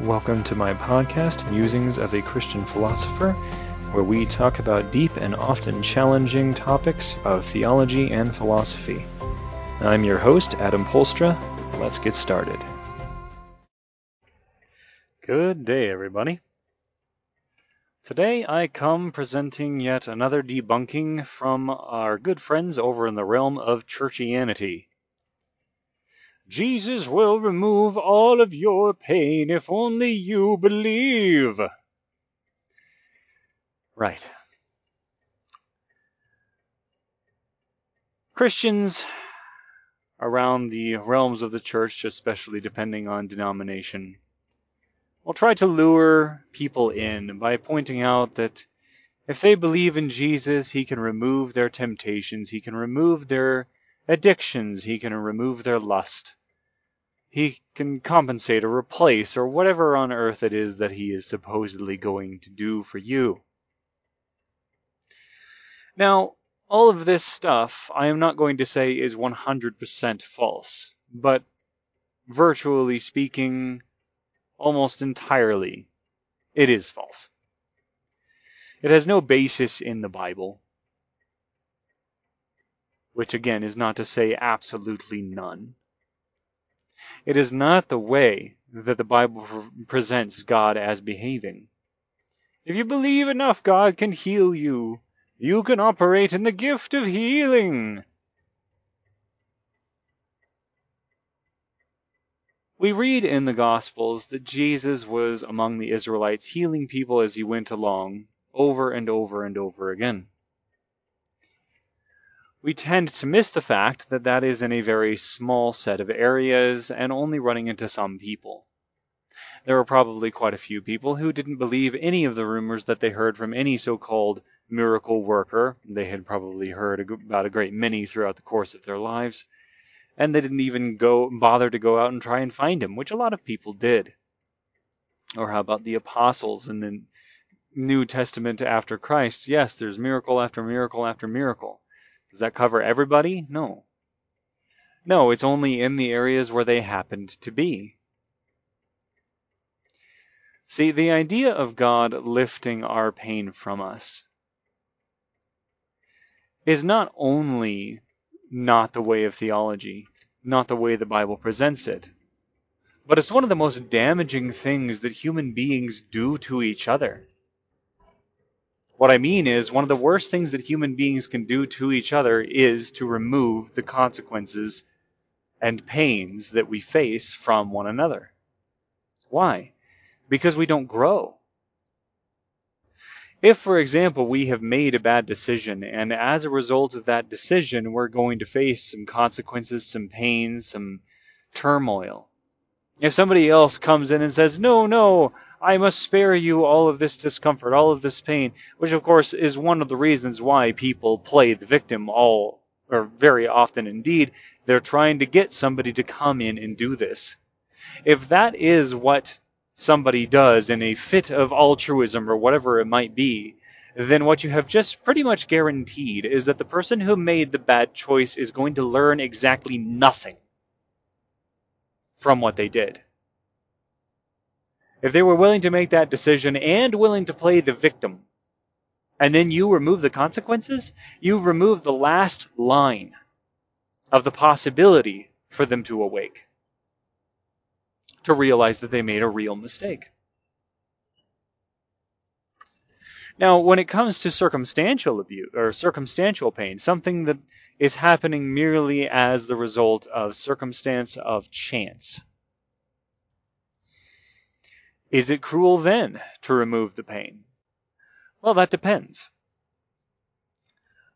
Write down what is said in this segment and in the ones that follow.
Welcome to my podcast, Musings of a Christian Philosopher, where we talk about deep and often challenging topics of theology and philosophy. I'm your host, Adam Polstra. Let's get started. Good day, everybody. Today I come presenting yet another debunking from our good friends over in the realm of churchianity. Jesus will remove all of your pain if only you believe. Right. Christians around the realms of the church, especially depending on denomination, will try to lure people in by pointing out that if they believe in Jesus, he can remove their temptations, he can remove their addictions, he can remove their lust he can compensate or replace or whatever on earth it is that he is supposedly going to do for you. Now, all of this stuff I am not going to say is 100% false, but virtually speaking, almost entirely, it is false. It has no basis in the Bible, which again is not to say absolutely none. It is not the way that the Bible presents God as behaving. If you believe enough, God can heal you. You can operate in the gift of healing. We read in the Gospels that Jesus was among the Israelites healing people as he went along, over and over and over again we tend to miss the fact that that is in a very small set of areas and only running into some people. There were probably quite a few people who didn't believe any of the rumors that they heard from any so called miracle worker. They had probably heard about a great many throughout the course of their lives. And they didn't even go bother to go out and try and find him, which a lot of people did. Or how about the apostles in the New Testament after Christ? Yes, there's miracle after miracle after miracle. Does that cover everybody? No. No, it's only in the areas where they happened to be. See, the idea of God lifting our pain from us is not only not the way of theology, not the way the Bible presents it, but it's one of the most damaging things that human beings do to each other. What I mean is, one of the worst things that human beings can do to each other is to remove the consequences and pains that we face from one another. Why? Because we don't grow. If, for example, we have made a bad decision, and as a result of that decision, we're going to face some consequences, some pain, some turmoil. If somebody else comes in and says, No, no, I must spare you all of this discomfort, all of this pain, which of course is one of the reasons why people play the victim all, or very often indeed. They're trying to get somebody to come in and do this. If that is what somebody does in a fit of altruism or whatever it might be, then what you have just pretty much guaranteed is that the person who made the bad choice is going to learn exactly nothing from what they did. If they were willing to make that decision and willing to play the victim, and then you remove the consequences, you've removed the last line of the possibility for them to awake, to realize that they made a real mistake. Now, when it comes to circumstantial abuse or circumstantial pain, something that is happening merely as the result of circumstance of chance, is it cruel then to remove the pain? Well, that depends.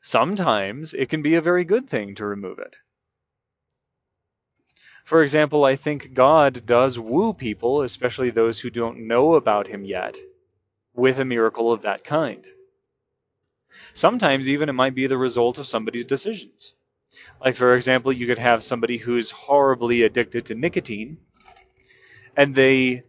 Sometimes it can be a very good thing to remove it. For example, I think God does woo people, especially those who don't know about Him yet, with a miracle of that kind. Sometimes even it might be the result of somebody's decisions. Like, for example, you could have somebody who's horribly addicted to nicotine, and they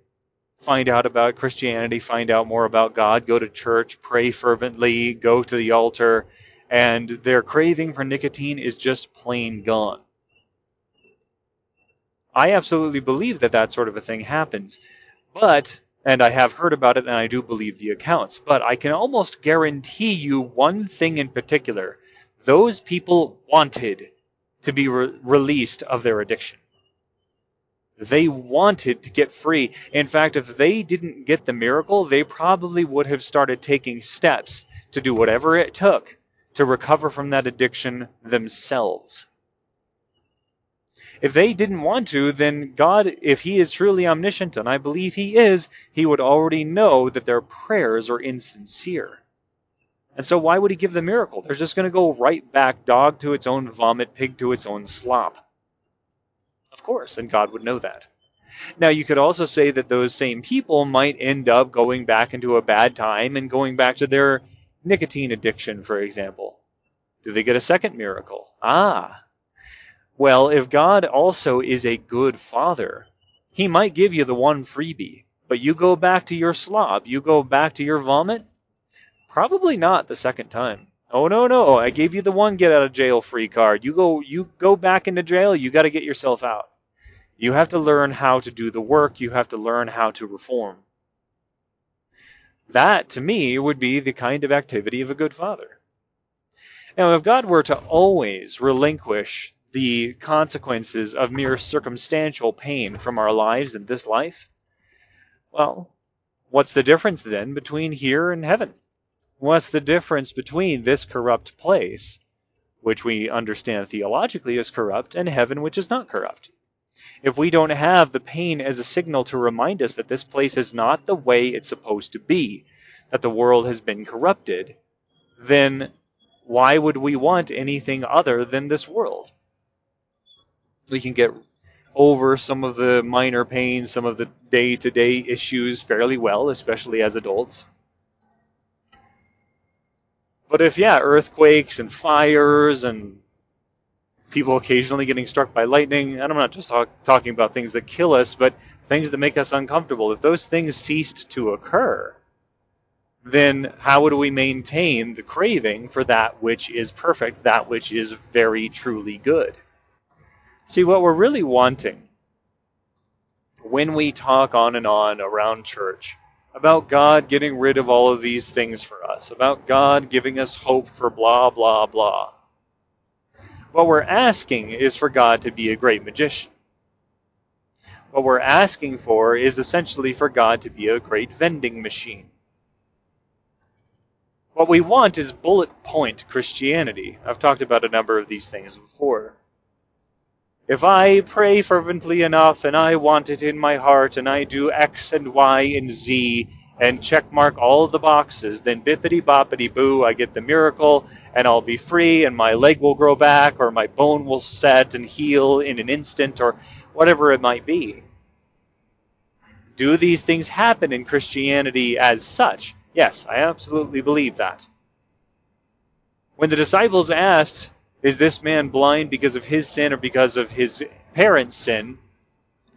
find out about Christianity, find out more about God, go to church, pray fervently, go to the altar, and their craving for nicotine is just plain gone. I absolutely believe that that sort of a thing happens. But, and I have heard about it and I do believe the accounts, but I can almost guarantee you one thing in particular. Those people wanted to be re- released of their addiction. They wanted to get free. In fact, if they didn't get the miracle, they probably would have started taking steps to do whatever it took to recover from that addiction themselves. If they didn't want to, then God, if He is truly omniscient, and I believe He is, He would already know that their prayers are insincere. And so why would He give the miracle? They're just going to go right back, dog to its own vomit, pig to its own slop. Of course, and God would know that. Now, you could also say that those same people might end up going back into a bad time and going back to their nicotine addiction, for example. Do they get a second miracle? Ah, well, if God also is a good father, he might give you the one freebie, but you go back to your slob, you go back to your vomit? Probably not the second time. Oh no no, I gave you the one get out of jail free card. You go you go back into jail, you got to get yourself out. You have to learn how to do the work, you have to learn how to reform. That to me would be the kind of activity of a good father. Now, if God were to always relinquish the consequences of mere circumstantial pain from our lives in this life? Well, what's the difference then between here and heaven? What's the difference between this corrupt place, which we understand theologically as corrupt, and heaven, which is not corrupt? If we don't have the pain as a signal to remind us that this place is not the way it's supposed to be, that the world has been corrupted, then why would we want anything other than this world? we can get over some of the minor pains, some of the day to day issues fairly well, especially as adults. But if, yeah, earthquakes and fires and people occasionally getting struck by lightning, and I'm not just talk, talking about things that kill us, but things that make us uncomfortable, if those things ceased to occur, then how would we maintain the craving for that which is perfect, that which is very truly good? See, what we're really wanting when we talk on and on around church about God getting rid of all of these things for us, about God giving us hope for blah, blah, blah. What we're asking is for God to be a great magician. What we're asking for is essentially for God to be a great vending machine. What we want is bullet point Christianity. I've talked about a number of these things before. If I pray fervently enough and I want it in my heart and I do X and Y and Z and check mark all the boxes, then bippity boppity boo, I get the miracle and I'll be free and my leg will grow back or my bone will set and heal in an instant or whatever it might be. Do these things happen in Christianity as such? Yes, I absolutely believe that. When the disciples asked, is this man blind because of his sin or because of his parents' sin?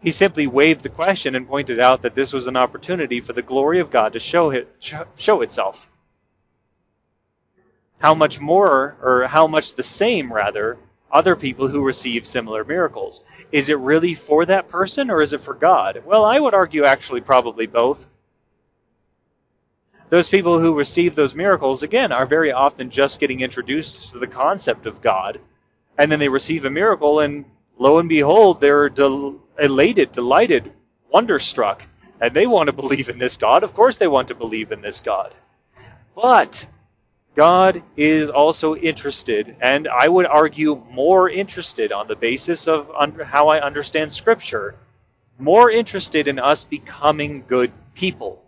He simply waived the question and pointed out that this was an opportunity for the glory of God to show, it, show itself. How much more, or how much the same, rather, other people who receive similar miracles? Is it really for that person or is it for God? Well, I would argue actually probably both those people who receive those miracles, again, are very often just getting introduced to the concept of God. And then they receive a miracle, and lo and behold, they're del- elated, delighted, wonderstruck. And they want to believe in this God. Of course, they want to believe in this God. But God is also interested, and I would argue more interested on the basis of how I understand Scripture, more interested in us becoming good people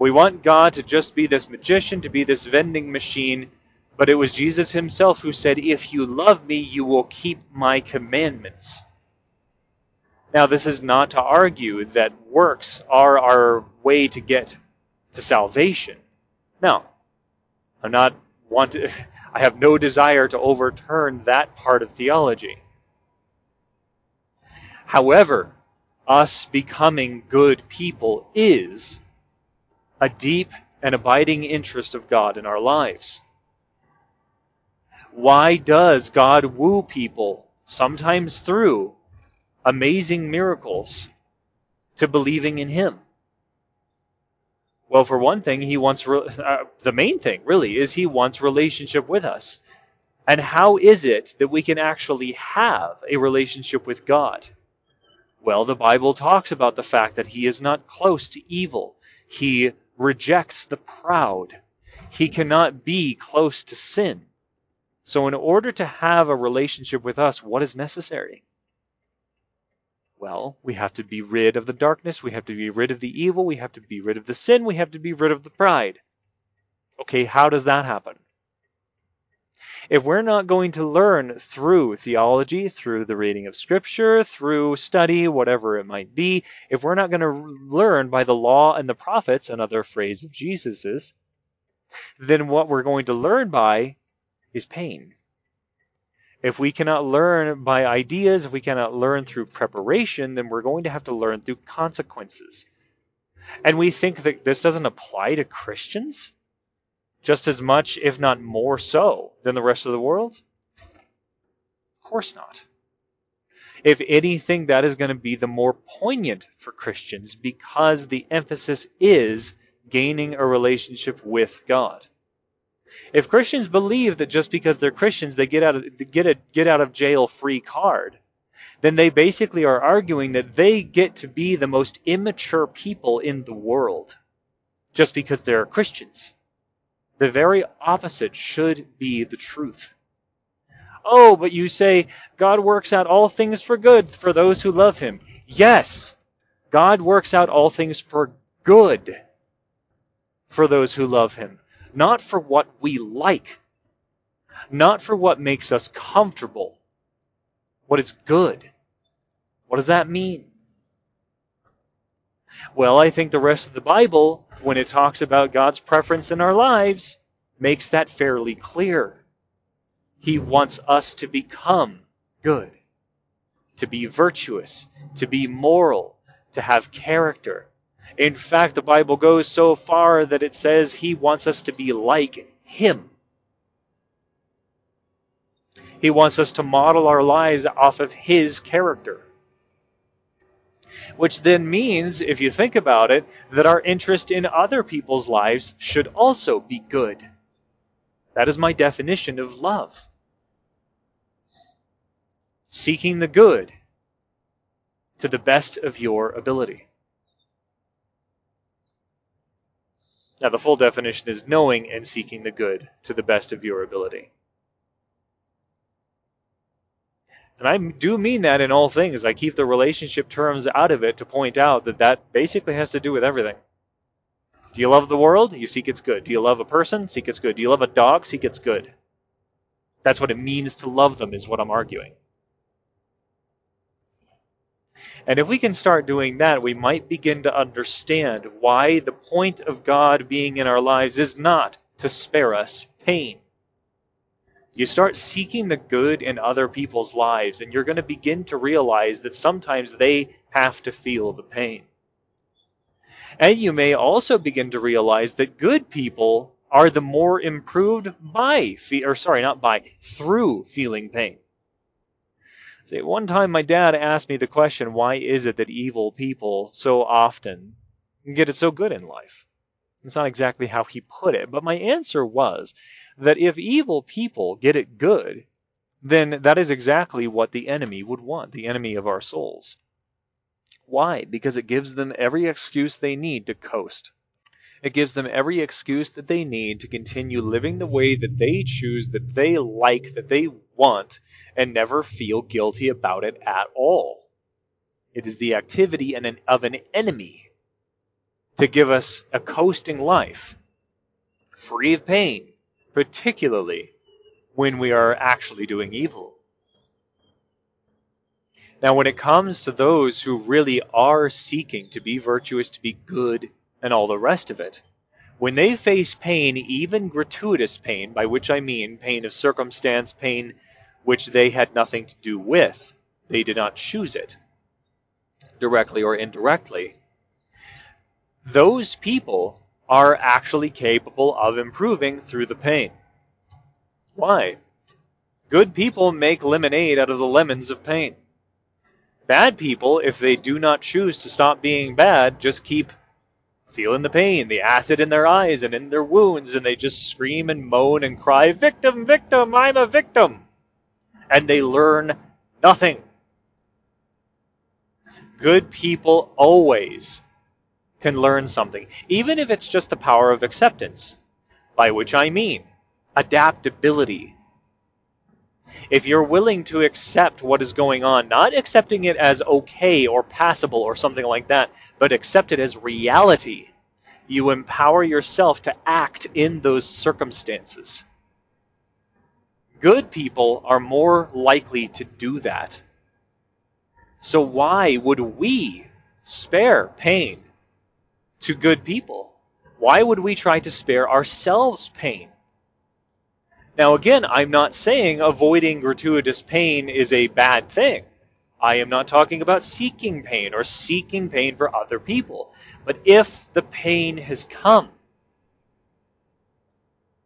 we want God to just be this magician, to be this vending machine, but it was Jesus himself who said, If you love me, you will keep my commandments. Now, this is not to argue that works are our way to get to salvation. No. I'm not want to, I have no desire to overturn that part of theology. However, us becoming good people is a deep and abiding interest of God in our lives. Why does God woo people, sometimes through amazing miracles? to believing in Him? Well, for one thing, He wants, re- uh, the main thing really, is He wants relationship with us. And how is it that we can actually have a relationship with God? Well, the Bible talks about the fact that He is not close to evil. He rejects the proud. He cannot be close to sin. So, in order to have a relationship with us, what is necessary? Well, we have to be rid of the darkness, we have to be rid of the evil, we have to be rid of the sin, we have to be rid of the pride. Okay, how does that happen? If we're not going to learn through theology, through the reading of Scripture, through study, whatever it might be, if we're not going to learn by the law and the prophets, another phrase of Jesus's, then what we're going to learn by is pain. If we cannot learn by ideas, if we cannot learn through preparation, then we're going to have to learn through consequences. And we think that this doesn't apply to Christians just as much, if not more so, than the rest of the world? Of course not. If anything, that is going to be the more poignant for Christians because the emphasis is gaining a relationship with God. If Christians believe that just because they're Christians they get out of get a get out of jail free card, then they basically are arguing that they get to be the most immature people in the world just because they're Christians. The very opposite should be the truth. Oh, but you say God works out all things for good for those who love him. Yes, God works out all things for good for those who love him not for what we like, not for what makes us comfortable, what is good. What does that mean? Well, I think the rest of the Bible, when it talks about God's preference in our lives, makes that fairly clear. He wants us to become good, to be virtuous, to be moral, to have character, in fact, the Bible goes so far that it says he wants us to be like him. He wants us to model our lives off of his character. Which then means, if you think about it, that our interest in other people's lives should also be good. That is my definition of love. Seeking the good to the best of your ability. Now, the full definition is knowing and seeking the good to the best of your ability. And I do mean that in all things. I keep the relationship terms out of it to point out that that basically has to do with everything. Do you love the world? You seek its good. Do you love a person? Seek its good. Do you love a dog? Seek its good. That's what it means to love them, is what I'm arguing. And if we can start doing that, we might begin to understand why the point of God being in our lives is not to spare us pain. You start seeking the good in other people's lives, and you're going to begin to realize that sometimes they have to feel the pain. And you may also begin to realize that good people are the more improved by, or sorry, not by, through feeling pain. See, one time my dad asked me the question, why is it that evil people so often get it so good in life? It's not exactly how he put it, but my answer was that if evil people get it good, then that is exactly what the enemy would want, the enemy of our souls. Why? Because it gives them every excuse they need to coast. It gives them every excuse that they need to continue living the way that they choose, that they like, that they want, and never feel guilty about it at all. It is the activity of an enemy to give us a coasting life, free of pain, particularly when we are actually doing evil. Now, when it comes to those who really are seeking to be virtuous, to be good, and all the rest of it. When they face pain, even gratuitous pain, by which I mean pain of circumstance, pain which they had nothing to do with, they did not choose it, directly or indirectly, those people are actually capable of improving through the pain. Why? Good people make lemonade out of the lemons of pain. Bad people, if they do not choose to stop being bad, just keep feeling the pain, the acid in their eyes and in their wounds, and they just scream and moan and cry, Victim, victim, I'm a victim. And they learn nothing. Good people always can learn something, even if it's just the power of acceptance, by which I mean adaptability. If you're willing to accept what is going on, not accepting it as okay or passable or something like that, but accept it as reality, you empower yourself to act in those circumstances. Good people are more likely to do that. So, why would we spare pain to good people? Why would we try to spare ourselves pain? Now, again, I'm not saying avoiding gratuitous pain is a bad thing. I am not talking about seeking pain or seeking pain for other people. But if the pain has come,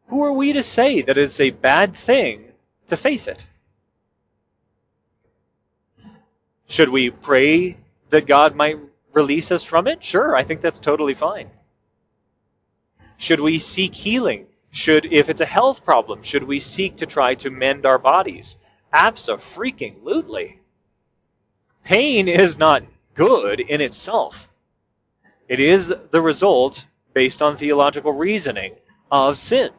who are we to say that it's a bad thing to face it? Should we pray that God might release us from it? Sure, I think that's totally fine. Should we seek healing? Should, if it's a health problem, should we seek to try to mend our bodies? Abso-freaking-lutely. Pain is not good in itself. It is the result, based on theological reasoning, of sin.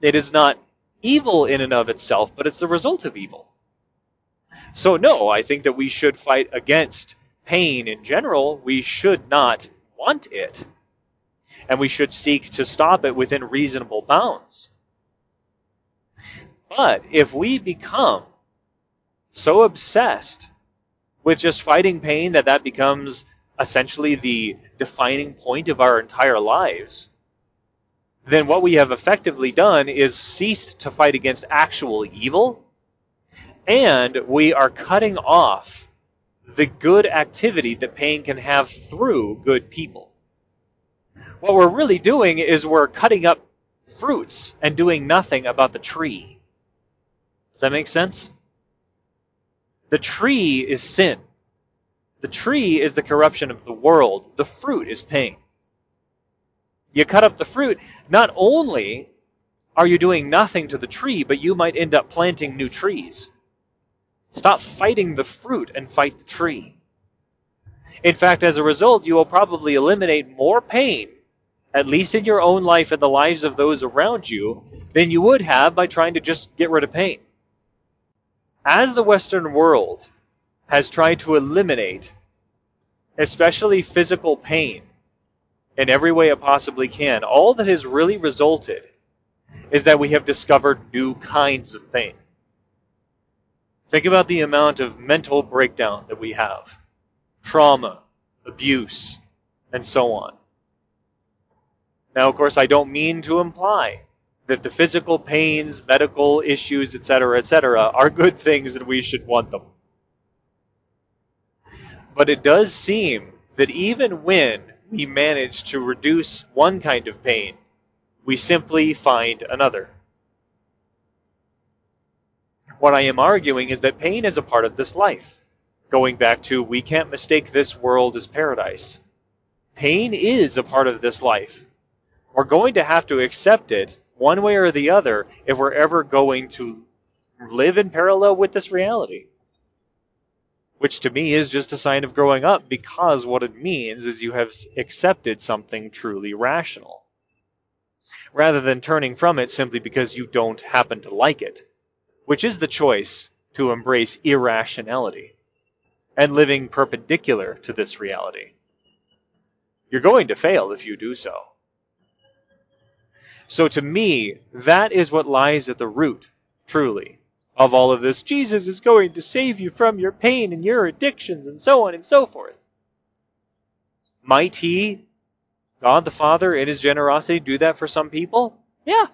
It is not evil in and of itself, but it's the result of evil. So, no, I think that we should fight against pain in general. We should not want it. And we should seek to stop it within reasonable bounds. But if we become so obsessed with just fighting pain that that becomes essentially the defining point of our entire lives, then what we have effectively done is ceased to fight against actual evil, and we are cutting off the good activity that pain can have through good people. What we're really doing is we're cutting up fruits and doing nothing about the tree. Does that make sense? The tree is sin. The tree is the corruption of the world. The fruit is pain. You cut up the fruit, not only are you doing nothing to the tree, but you might end up planting new trees. Stop fighting the fruit and fight the tree. In fact, as a result, you will probably eliminate more pain, at least in your own life and the lives of those around you, than you would have by trying to just get rid of pain as the Western world has tried to eliminate, especially physical pain, in every way it possibly can, all that has really resulted is that we have discovered new kinds of pain. Think about the amount of mental breakdown that we have trauma, abuse, and so on. Now, of course, I don't mean to imply that the physical pains, medical issues, etc., etc., are good things and we should want them. But it does seem that even when we manage to reduce one kind of pain, we simply find another. What I am arguing is that pain is a part of this life. Going back to, we can't mistake this world as paradise. Pain is a part of this life. We're going to have to accept it one way or the other if we're ever going to live in parallel with this reality. Which to me is just a sign of growing up because what it means is you have accepted something truly rational. Rather than turning from it simply because you don't happen to like it, which is the choice to embrace irrationality and living perpendicular to this reality. You're going to fail if you do so. So to me, that is what lies at the root, truly, of all of this. Jesus is going to save you from your pain and your addictions and so on and so forth. Might he, God the Father, in his generosity, do that for some people? Yeah.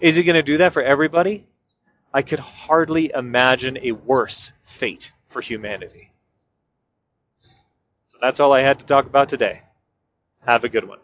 Is he going to do that for everybody? I could hardly imagine a worse fate for humanity. So that's all I had to talk about today. Have a good one.